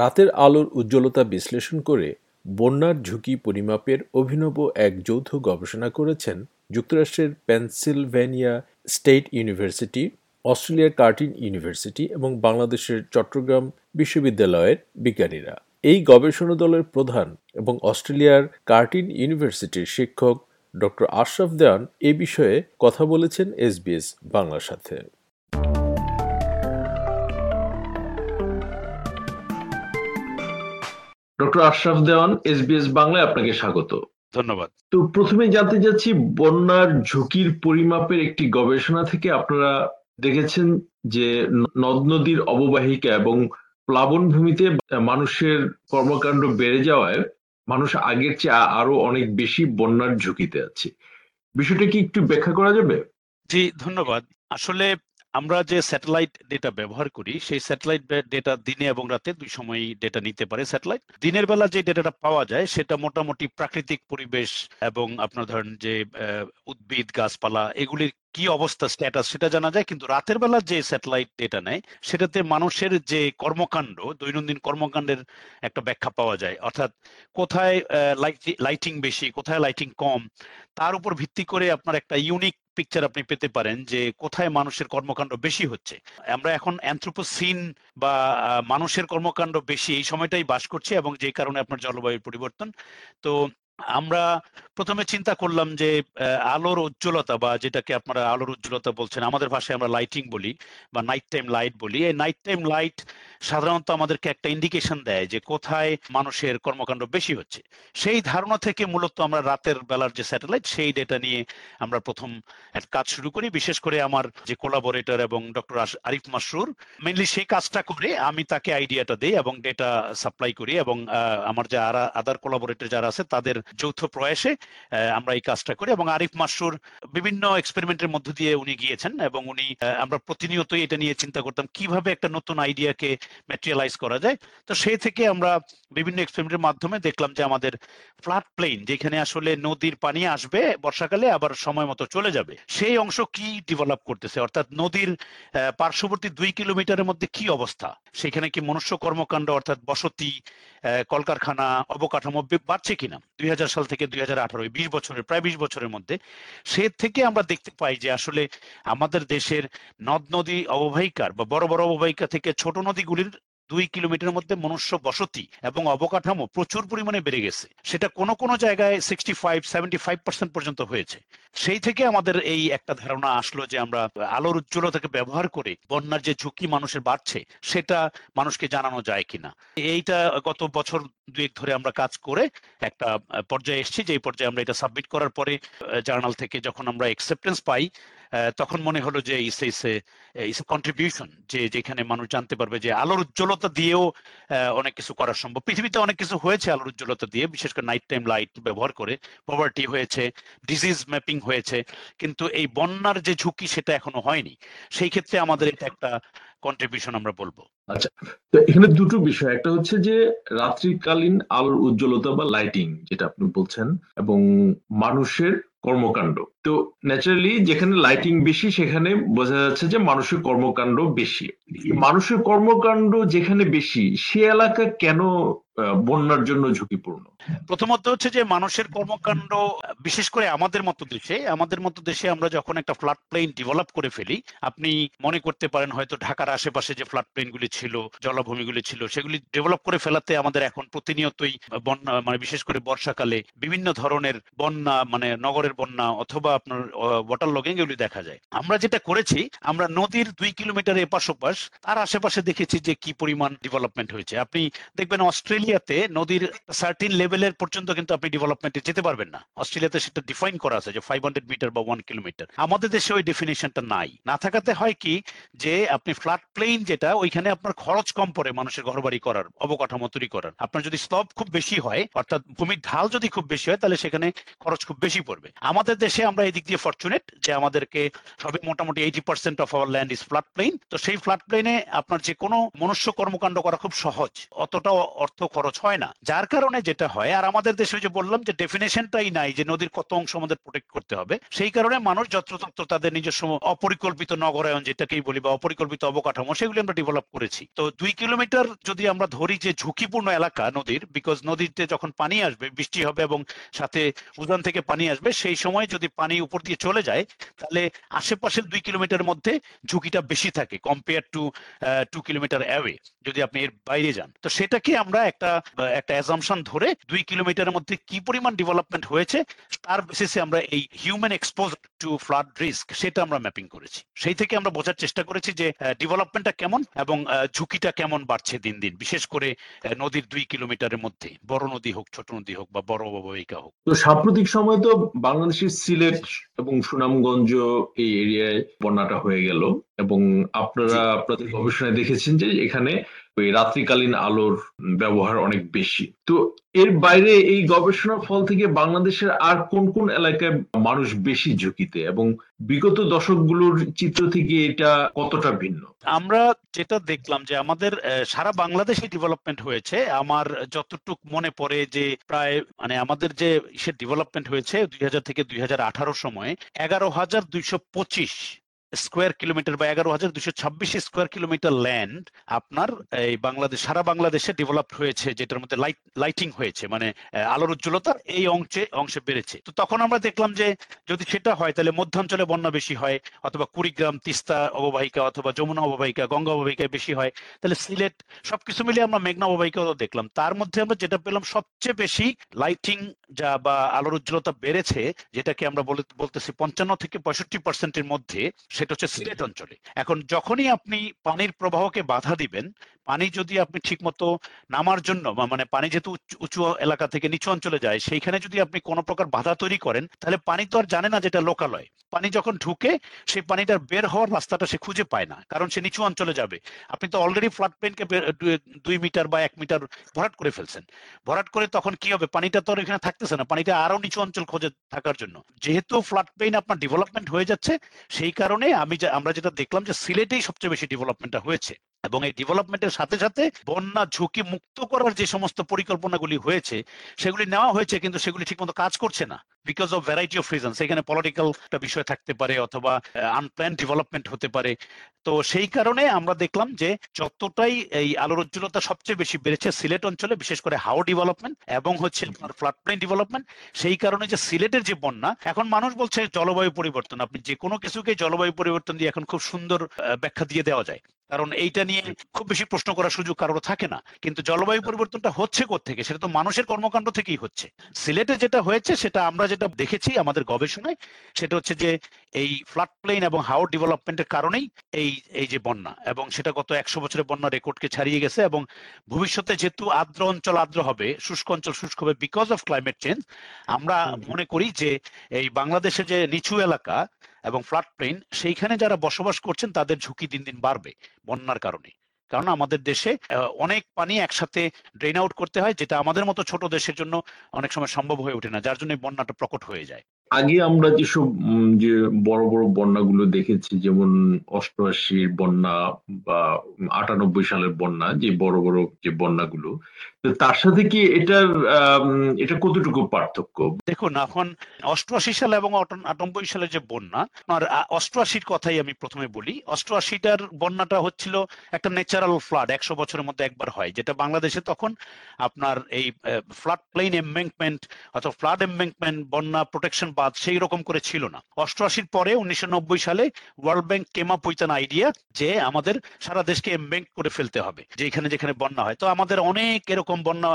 রাতের আলোর উজ্জ্বলতা বিশ্লেষণ করে বন্যার ঝুঁকি পরিমাপের অভিনব এক যৌথ গবেষণা করেছেন যুক্তরাষ্ট্রের পেনসিলভেনিয়া স্টেট ইউনিভার্সিটি অস্ট্রেলিয়ার কার্টিন ইউনিভার্সিটি এবং বাংলাদেশের চট্টগ্রাম বিশ্ববিদ্যালয়ের বিজ্ঞানীরা। এই গবেষণা দলের প্রধান এবং অস্ট্রেলিয়ার কার্টিন ইউনিভার্সিটির শিক্ষক ডক্টর আশরাফ দেওয়ান এ বিষয়ে কথা বলেছেন এসবিএস বাংলার সাথে। ডক্টর আশরাফ দেওয়ান এসবিএস বাংলায় আপনাকে স্বাগত। ধন্যবাদ। তো প্রথমে জানতে যাচ্ছি বন্যার ঝুঁকির পরিমাপের একটি গবেষণা থেকে আপনারা দেখেছেন যে নদ নদীর অববাহিকা এবং প্লাবনভূমিতে মানুষের কর্মকাণ্ড বেড়ে যাওয়ায় মানুষ আগের চেয়ে আরও অনেক বেশি বন্যার ঝুঁকিতে আছে। বিষয়টা কি একটু ব্যাখ্যা করা যাবে? জি ধন্যবাদ। আসলে আমরা যে স্যাটেলাইট ডেটা ব্যবহার করি, সেই স্যাটেলাইট ডেটা দিনে এবং রাতে দুই সময় ডেটা নিতে পারে স্যাটেলাইট দিনের বেলা যে ডেটাটা পাওয়া যায়, সেটা মোটামুটি প্রাকৃতিক পরিবেশ এবং আপনার ধরেন যে উদ্ভিদ, গাছপালা, এগুলির কি অবস্থা স্ট্যাটাস সেটা জানা যায়, কিন্তু রাতের বেলা যে স্যাটেলাইট ডেটা নেয়, সেটাতে মানুষের যে কর্মকাণ্ড, দৈনন্দিন কর্মকাণ্ডের একটা ব্যাখ্যা পাওয়া যায়। অর্থাৎ কোথায় লাইটিং বেশি, কোথায় লাইটিং কম, তার উপর ভিত্তি করে আপনার একটা ইউনিক পিকচার আপনি পেতে পারেন যে কোথায় মানুষের কর্মকাণ্ড বেশি হচ্ছে। আমরা এখন অ্যান্থ্রোপোসিন বা মানুষের কর্মকাণ্ড বেশি এই সময়টাই বাস করছি এবং যে কারণে আপনার জলবায়ুর পরিবর্তন। তো আমরা প্রথমে চিন্তা করলাম যে আলোর উজ্জ্বলতা বা যেটাকে আপনারা আলোর উজ্জ্বলতা বলছেন, আমাদের ভাষায় আমরা লাইটিং বলি বা নাইট টাইম লাইট বলি। এই নাইট টাইম লাইট সাধারণত আমাদেরকে একটা ইন্ডিকেশন দেয় যে কোথায় মানুষের কর্মকাণ্ড বেশি হচ্ছে। সেই ধারণা থেকে মূলত আমরা রাতের বেলার যে স্যাটেলাইট সেই ডেটা নিয়ে আমরা প্রথম এক কাজ শুরু করি। বিশেষ করে আমার যে কোলাবোরেটর এবং ডক্টর আরিফ মাসরুর মেনলি সেই কাজটা করে আমি তাকে আইডিয়াটা দিই এবং ডেটা সাপ্লাই করি এবং আমার যে আদার কোলাবোরেটর যারা আছে, তাদের যৌথ প্রয়াসে আমরা এই কাজটা করি এবং আরিফ মাসুর বিভিন্ন এক্সপেরিমেন্টের মধ্য দিয়ে উনি গিয়েছেন এবং উনি আমরা প্রতিনিয়তই এটা নিয়ে চিন্তা করতাম কীভাবে একটা নতুন আইডিয়াকে ম্যাটেরিয়ালাইজ করা যায়। তো সেই থেকে আমরা বিভিন্ন এক্সপেরিমেন্টের মাধ্যমে দেখলাম যে আমাদের ফ্ল্যাট প্লেন যেখানে আসলে নদীর পানি আসবে বর্ষাকালে, আবার সময় মতো চলে যাবে। সেই অংশ কি ডেভেলপ করতেছে? অর্থাৎ নদীর পার্শ্ববর্তী দুই কিলোমিটারের মধ্যে কি অবস্থা? সেখানে কি মনুষ্য কর্মকাণ্ড, অর্থাৎ বসতি কলকারখানা, অবকাঠামো বাড়ছে কিনা? দুই হাজার সাল থেকে দুই হাজার আঠারো বিশ বছরের, প্রায় বিশ বছরের মধ্যে। সে থেকে আমরা দেখতে পাই যে আসলে আমাদের দেশের নদ নদী অববাহিকার বা বড় বড় অববাহিকা থেকে ছোট নদীগুলির দুই কিলোমিটারের মধ্যে মনুষ্য বসতি এবং অবকাঠামো প্রচুর পরিমাণে বেড়ে গেছে। সেটা কোনো কোনো জায়গায় sixty five seventy five percent পর্যন্ত হয়েছে। সেই থেকে আমাদের এই একটা ধারণা আসলো যে আমরা আলোর উজ্জ্বলতাকে ব্যবহার করে বন্যার যে ঝুঁকি মানুষের বাড়ছে, সেটা মানুষকে জানানো যায় কিনা। এইটা গত বছর দুয়েক ধরে আমরা কাজ করে একটা পর্যায়ে এসেছি। যে পর্যায়ে আমরা এটা সাবমিট করার পরে জার্নাল থেকে যখন আমরা অ্যাকসেপ্টেন্স পাই তখন মনে হলো যে ইস ইস কন্ট্রিবিউশন যে যেখানে মানুষ জানতে পারবে যে আলোর উজ্জ্বলতা দিয়েও অনেক কিছু করা সম্ভব। পৃথিবীতে অনেক কিছু হয়েছে আলোর উজ্জ্বলতা দিয়ে, বিশেষ করে নাইট টাইম লাইট ব্যবহার করে। পভার্টি হয়েছে ডিজিজ ম্যাপিং হয়েছে, কিন্তু এই বন্যার যে ঝুঁকি সেটা এখনও হয়নি। সেই ক্ষেত্রে আমাদের এটা একটা কন্ট্রিবিউশন আমরা বলব। আচ্ছা তো এখানে দুটো বিষয়। একটা হচ্ছে যে রাত্রিকালীন আলোর উজ্জ্বলতা বা লাইটিং যেটা আপনি বলছেন, এবং মানুষের কর্মকাণ্ড। তো ন্যাচারালি যেখানে লাইটিং বেশি, সেখানে বোঝা যাচ্ছে যে মানুষের কর্মকাণ্ড বেশি। মানুষের কর্মকাণ্ড যেখানে বেশি, সে এলাকা কেন বন্যার জন্য ঝুঁকিপূর্ণ। প্রথমত হচ্ছে যে মানুষের কর্মকাণ্ড, বিশেষ করে আমাদের মতো দেশে, আমাদের মতো দেশে আমরা যখন একটা ফ্লাড প্লেন ডেভেলপ করে ফেলি, আপনি মনে করতে পারেন হয়তো ঢাকার আশেপাশে যে ফ্লাড প্লেনগুলি ছিল, জলাভূমিগুলি ছিল, সেগুলি ডেভেলপ করে ফেলাতে আমাদের এখন প্রতিনিয়তই বন্যা মানে বিশেষ করে বর্ষাকালে বিভিন্ন ধরনের বন্যা মানে নগরের বন্যা অথবা আপনার ওয়াটার লগিং এগুলি দেখা যায়। আমরা যেটা করেছি, আমরা নদীর দুই কিলোমিটার এপাশ ওপাশ, তার আশেপাশে দেখেছি যে কি পরিমাণ ডেভেলপমেন্ট হয়েছে। আপনি দেখবেন অস্ট্রেলিয়াতে নদীর সার্টিন লেভেলের পর্যন্ত কিন্তু আপনি ডেভেলপমেন্টে যেতে পারবেন না। অস্ট্রেলিয়াতে সেটা ডিফাইন করা আছে যে ফাইভ হান্ড্রেড মিটার বা ওয়ান কিলোমিটার আমাদের দেশে ওই ডেফিনেশনটা নাই। না থাকাতে হয় কি যে আপনি ফ্ল্যাট প্লেন যেটা, ওইখানে আপনার খরচ কম পড়ে মানুষের ঘরবাড়ি করার, অবকাঠামো তৈরি করার। আপনার যদি স্লব খুব বেশি হয়, অর্থাৎ ভূমির ঢাল যদি খুব বেশি হয়, তাহলে সেখানে খরচ খুব বেশি পড়বে। আমাদের দেশে আমরা এই দিক দিয়ে ফর্চুনেট যে আমাদেরকে সবে মোটামুটি eighty percent of our land is flat plain তো সেই ফ্ল্যাট প্লেনে আপনার যে কোনো মনুষ্য কর্মকাণ্ড করা খুব সহজ। অতটা অর্থ খরচ হয় না। যার কারণে যেটা হয়, আর আমাদের দেশে যে বললাম যে ডেফিনেশনটাই নাই যে নদীর কত অংশ আমাদের প্রোটেক্ট করতে হবে, সেই কারণে মানুষ যত্রতত্র তাদের নিজস্ব অপরিকল্পিত নগরায়ন যেটাকেই বলি বা অপরিকল্পিত অবকাঠামো, সেগুলি আমরা ডেভেলপ করেছি। তো দুই কিলোমিটার যদি আমরা ধরি যে ঝুঁকিপূর্ণ এলাকা নদীর বিকজ নদীতে যখন পানি আসবে, বৃষ্টি হবে এবং সাথে উদান থেকে পানি আসবে, সেই সময় যদি পানি উপর দিয়ে চলে যায়, তাহলে আশেপাশের দুই কিলোমিটার মধ্যে ঝুঁকিটা বেশি থাকে compare to two kilometre away যদি আপনি এর বাইরে যান। তো সেটাকে আমরা একটা একটা অ্যাজামশন ধরে দুই কিলোমিটারের মধ্যে কি পরিমাণ ডেভেলপমেন্ট হয়েছে, তার বেসিসে আমরা এই human expose to flood risk সেটা আমরা ম্যাপিং করেছি। সেই থেকে আমরা বোঝার চেষ্টা করেছি যে ডেভেলপমেন্টটা কেমন এবং ঝুঁকিটা কেমন বাড়ছে দিন দিন বিশেষ করে নদীর দুই কিলোমিটারের মধ্যে বড় নদী হোক ছোট নদী হোক বা বড় অববাহিকা হোক। তো সাম্প্রতিক সময় তো বাংলাদেশের সিলেট এবং সুনামগঞ্জ এই এরিয়ায় বন্যাটা হয়ে গেল এবং আপনারা আপনাদের গবেষণায় দেখেছেন যে এখানে ওই রাত্রিকালীন আলোর ব্যবহার অনেক বেশি। তো এর বাইরে এই গবেষণার ফল থেকে বাংলাদেশের আর কোন কোন এলাকায় মানুষ বেশি ঝুঁকিতে? এবং বিগত দশকগুলোর চিত্র থেকে এটা কতটা ভিন্ন? আমরা যেটা দেখলাম যে আমাদের সারা বাংলাদেশে ডেভেলপমেন্ট হয়েছে। আমার যতটুক মনে পড়ে যে প্রায় মানে আমাদের যে সে ডেভেলপমেন্ট হয়েছে দুই হাজার থেকে দুই সময়, এগারো হাজার দুইশো পঁচিশ স্কোয়ার কিলোমিটার বা এগারো হাজার দুশো ছাব্বিশ স্কোয়ার কিলোমিটার ল্যান্ড আপনার এই বাংলাদেশ, সারা বাংলাদেশে ডেভেলপ হয়েছে, যেটার মধ্যে লাইট হয়েছে মানে আলোর উজ্জ্বলতা এই অংশে অংশে বেড়েছে। তো তখন আমরা দেখলাম যে যদি সেটা হয়, তাহলে মধ্যাঞ্চলে বন্যা বেশি হয়, অথবা কুড়িগ্রাম, তিস্তা অববাহিকা অথবা যমুনা অববাহিকা, গঙ্গা অববাহিকায় বেশি হয়, তাহলে সিলেট, সবকিছু মিলিয়ে আমরা মেঘনা অববাহিকাও দেখলাম। তার মধ্যে আমরা যেটা পেলাম সবচেয়ে বেশি লাইটিং যা বা আলোর উজ্জ্বলতা বেড়েছে, যেটাকে আমরা বলতেছি পঞ্চান্ন থেকে পঁয়ষট্টি পার্সেন্টের মধ্যে সেটা হচ্ছে সিলেট অঞ্চলে। এখন যখনই আপনি পানির প্রবাহকে বাধা দিবেন পানি যদি আপনি ঠিকমতো নামার জন্য মানে পানি যেহেতু উঁচু- এলাকা থেকে নিচু অঞ্চলে যায়, সেইখানে যদি আপনি কোনো প্রকার বাধা তৈরি করেন, তাহলে পানি তো আর জানে না যেটা লোকালয়। পানি যখন ঢুকে, সেই পানিটার বের হওয়ার রাস্তাটা সে খুঁজে পায় না, কারণ সে নিচু অঞ্চলে যাবে। আপনি তো অলরেডি ফ্লাড প্লেনকে দুই মিটার বা এক মিটার ভরাট করে ফেলছেন। ভরাট করে তখন কি হবে? পানিটা তো আর এখানে থাকতেছে না, পানিটা আরও নিচু অঞ্চল খোঁজে থাকার জন্য। যেহেতু ফ্লাড প্লেন আপনার ডেভেলপমেন্ট হয়ে যাচ্ছে, সেই কারণে আমি আমরা যেটা দেখলাম যে সিলেটেই সবচেয়ে বেশি ডেভেলপমেন্টটা হয়েছে। এবং এই ডেভেলপমেন্টের সাথে সাথে বন্যা ঝুঁকি মুক্ত করার যে সমস্ত পরিকল্পনাগুলি হয়েছে সেগুলি নেওয়া হয়েছে কিন্তু সেগুলি ঠিকমতো কাজ করছে না because of variety of reason সেখানে পলিটিক্যাল একটা বিষয় থাকতে পারে অথবা আনপ্ল্যান ডেভেলপমেন্ট হতে পারে। তো সেই কারণে আমরা দেখলাম যে যতটাই এই আলোর উজ্জ্বলতা সবচেয়ে বেশি বেড়েছে সিলেট অঞ্চলে বিশেষ করে হাও ডেভেলপমেন্ট এবং হচ্ছে আপনার ফ্লাড প্লেন ডেভেলপমেন্ট সেই কারণে যে সিলেটের যে বন্যা এখন মানুষ বলছে জলবায়ু পরিবর্তন। আপনি যে কোনো কিছুকে জলবায়ু পরিবর্তন দিয়ে এখন খুব সুন্দর ব্যাখ্যা দিয়ে দেওয়া যায়। কারণ এইটা নিয়ে খুব বেশি প্রশ্ন করার সুযোগ কারোর থাকে না। কিন্তু জলবায়ু পরিবর্তনটা হচ্ছে থেকে সেটা তো মানুষের কর্মকাণ্ড থেকেই হচ্ছে। সিলেটে যেটা হয়েছে সেটা আমরা যেটা দেখেছি আমাদের গবেষণায় সেটা হচ্ছে যে এই ফ্লাড প্লেন এবং হাওর ডেভেলপমেন্টের কারণেই এই এই যে বন্যা এবং সেটা গত একশো বছরের বন্যা রেকর্ডকে ছাড়িয়ে গেছে এবং ভবিষ্যতে যেহেতু আর্দ্র অঞ্চল আর্দ্র হবে শুষ্ক অঞ্চল শুষ্ক হবে বিকজ অফ ক্লাইমেট চেঞ্জ আমরা মনে করি যে এই বাংলাদেশে যে নিচু এলাকা এবং ফ্লাড প্লেন, সেইখানে যারা বসবাস করছেন, তাদের ঝুঁকি দিন দিন বাড়বে বন্যার কারণে। কারণ আমাদের দেশে অনেক পানি একসাথে ড্রেন আউট করতে হয়, যেটা আমাদের মতো ছোট দেশের জন্য অনেক সময় সম্ভব হয়ে ওঠে না, যার জন্য বন্যাটা প্রকট হয়ে যায়। আগে আমরা যেসব যে বড় বড় বন্যাগুলো দেখেছি, যেমন অষ্টআশির বন্যা বা আটানব্বই সালের বন্যা, যে বড় বড় যে বন্যাগুলো তার সাথে কি এটার এটা কতটুকু পার্থক্য? দেখুন, এখন অষ্টআশি সালে এবং আটানব্বই সালে যে বন্যা, আর অষ্টআশির কথাই আমি প্রথমে বলি। অষ্টআশিটার বন্যাটা হচ্ছিল একটা ন্যাচারাল ফ্লাড একশো বছরের মধ্যে একবার হয়, যেটা বাংলাদেশে তখন আপনার এই ফ্লাড প্লেন এমবেঙ্কমেন্ট অথবা ফ্লাড এমবেঙ্কমেন্ট বন্যা প্রোটেকশন বাদ সেই রকম করে ছিল না। অষ্টআশির পরে উনিশশো নব্বই সালে World Bank came an idea যে আমাদের সারা দেশকে এমবেঙ্ক করে ফেলতে হবে যেখানে যেখানে বন্যা হয়। তো আমাদের অনেক এরকম বন্যা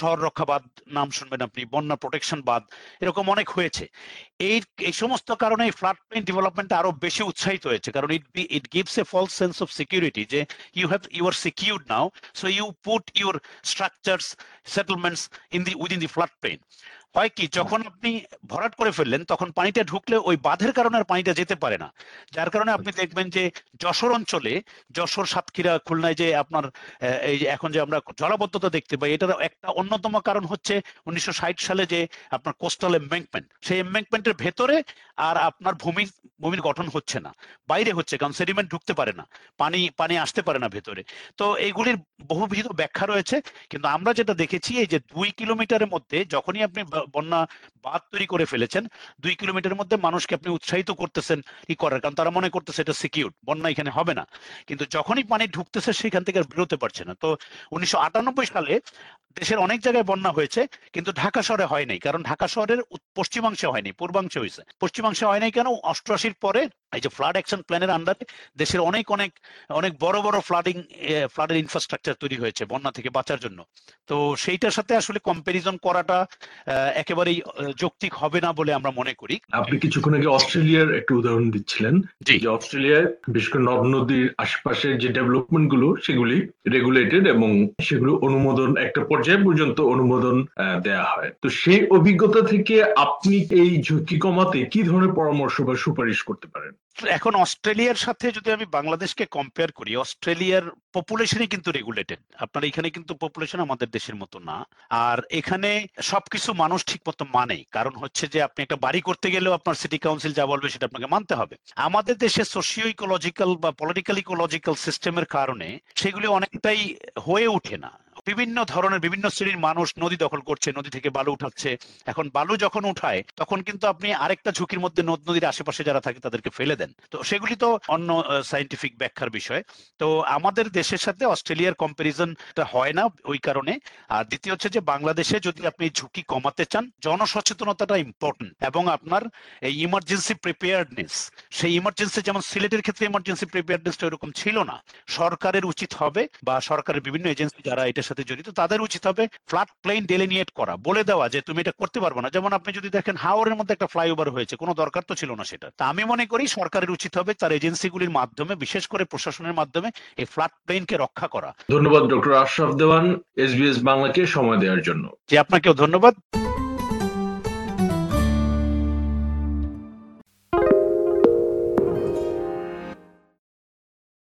শহর রক্ষা বাদ নাম শুনবেন আপনি, বন্যা প্রোটেকশন বাদ এরকম অনেক হয়েছে। এই এই সমস্ত কারণে ফ্লাড প্লেন ডেভেলপমেন্ট আরও বেশি উৎসাহিত হয়েছে, কারণ it it gives a false sense of security যে you have you are secured now so you put your structures settlements in the within the flood plain হয় কি যখন আপনি ভরাট করে ফেললেন তখন পানিটা ঢুকলে ওই বাঁধের কারণে আর পানিটা যেতে পারে না। যার কারণে আপনি দেখবেন যে যশোর অঞ্চলে যশোর সাতক্ষীরা খুলনায় যে আপনার এই যে এখন যে আমরা জলাবদ্ধতা দেখতে পাই এটার একটা অন্যতম কারণ হচ্ছে উনিশশো ষাট সালে যে আপনার কোস্টাল এম্বেঙ্কমেন্ট সেই এম্বেঙ্কমেন্টের ভেতরে আর আপনার ভূমি ভূমির গঠন হচ্ছে না। বাইরে হচ্ছে কারণ সেডিমেন্ট ঢুকতে পারে না। পানি পানি আসতে পারে না ভেতরে। তো এইগুলির বহুবিধ ব্যাখ্যা রয়েছে। কিন্তু আমরা যেটা দেখেছি এই যে দুই কিলোমিটারের মধ্যে যখনই আপনি বন্যা বাদ তৈরি করে ফেলেছেন। দুই কিলোমিটারের মধ্যে মানুষকে আপনি উৎসাহিত করতেছেন কি করার, কারণ তারা মনে করতেছে এটা সিকিউর বন্যা এখানে হবে না। কিন্তু যখনই পানি ঢুকতেছে সেখান থেকে আর বেরোতে পারছে না। তো উনিশশো আটানব্বই সালে দেশের অনেক জায়গায় বন্যা হয়েছে কিন্তু ঢাকা শহরে হয় নাই। কারণ ঢাকা শহরের পশ্চিমাংশে হয়নি পূর্বাংশে হয়েছে। পশ্চিমাংশে হয় নাই কেন? অষ্টআশির পরে এই যে ফ্লাড অ্যাকশন প্ল্যানের আন্ডারে দেশের অনেক অনেক অনেক বড় বড় ফ্লাডিং ফ্লাডের ইনফ্রাস্ট্রাকচার তৈরি হয়েছে বন্যা থেকে বাঁচার জন্য। তো সেইটার সাথে আসলে কম্পারিজন করাটা একেবারেই যৌক্তিক হবে না বলে আমরা মনে করি। আপনি কিছুক্ষণ আগে অস্ট্রেলিয়ার একটা উদাহরণ দিচ্ছিলেন। যে অস্ট্রেলিয়ায় বিশেষ করে নদ নদীর আশেপাশের যে ডেভেলপমেন্টগুলো সেগুলি রেগুলেটেড এবং সেগুলো অনুমোদন একটা পর্যায় পর্যন্ত অনুমোদন দেয়া হয়। তো সেই অভিজ্ঞতা থেকে আপনি এই ঝুঁকি কমাতে কি ধরনের পরামর্শ বা সুপারিশ করতে পারেন? এখন অস্ট্রেলিয়ার সাথে যদি আমি বাংলাদেশকে কম্পেয়ার করি, অস্ট্রেলিয়ার পপুলেশনই কিন্তু রেগুলেটেড আপনার এখানে কিন্তু পপুলেশন আমাদের দেশের মতো না। আর এখানে সবকিছু মানুষ ঠিক মতো মানে। কারণ হচ্ছে যে, আপনি একটা বাড়ি করতে গেলেও আপনার সিটি কাউন্সিল যা বলবে সেটা আপনাকে মানতে হবে। আমাদের দেশে সোশিও ইকোলজিক্যাল বা পলিটিক্যাল ইকোলজিক্যাল সিস্টেমের কারণে সেগুলি অনেকটাই হয়ে ওঠে না। বিভিন্ন ধরনের বিভিন্ন শ্রেণির মানুষ নদী দখল করছে, নদী থেকে বালু উঠাচ্ছে। এখন বালু যখন উঠায়, তখন কিন্তু আপনি আরেকটা ঝুঁকির মধ্যে নদ, নদীর আশেপাশে যারা থাকে তাদেরকে ফেলে দেন। তো সেগুলি তো অন্য সাইন্টিফিক ব্যাখ্যার বিষয়। তো আমাদের দেশের সাথে অস্ট্রেলিয়ার কম্পারিজনটা হয় না ওই কারণে। আর দ্বিতীয় হচ্ছে যে বাংলাদেশে যদি আপনি ঝুঁকি কমাতে চান, জনসচেতনতাটা ইম্পর্টেন্ট এবং আপনার এই ইমার্জেন্সি প্রিপেয়ার্ডনেস সেই ইমার্জেন্সি যেমন সিলেটের ক্ষেত্রে ইমার্জেন্সি প্রিপেয়ার্ডনেসটা এরকম ছিল না। সরকারের উচিত হবে বা সরকারের বিভিন্ন এজেন্সি যারা এটার সাথে জড়িত তাদের উচিত হবে ফ্লাট প্লেন ডেলিনিয়েট করা। বলে দেওয়া যে তুমি এটা করতে পারবে না। যেমন আপনি যদি দেখেন হাওড়ের মধ্যে একটা ফ্লাইওভার হয়েছে কোনো দরকার তো ছিল না সেটা। তা আমি মনে করি সরকারের উচিত হবে তার এজেন্সিগুলির মাধ্যমে বিশেষ করে প্রশাসনের মাধ্যমে এই ফ্লাট প্লেনকে রক্ষা করা। ধন্যবাদ ডক্টর আশরাফ দেওয়ান এসবিএস বাংলাকে সময় দেওয়ার জন্য। যে আপনাকেও ধন্যবাদ।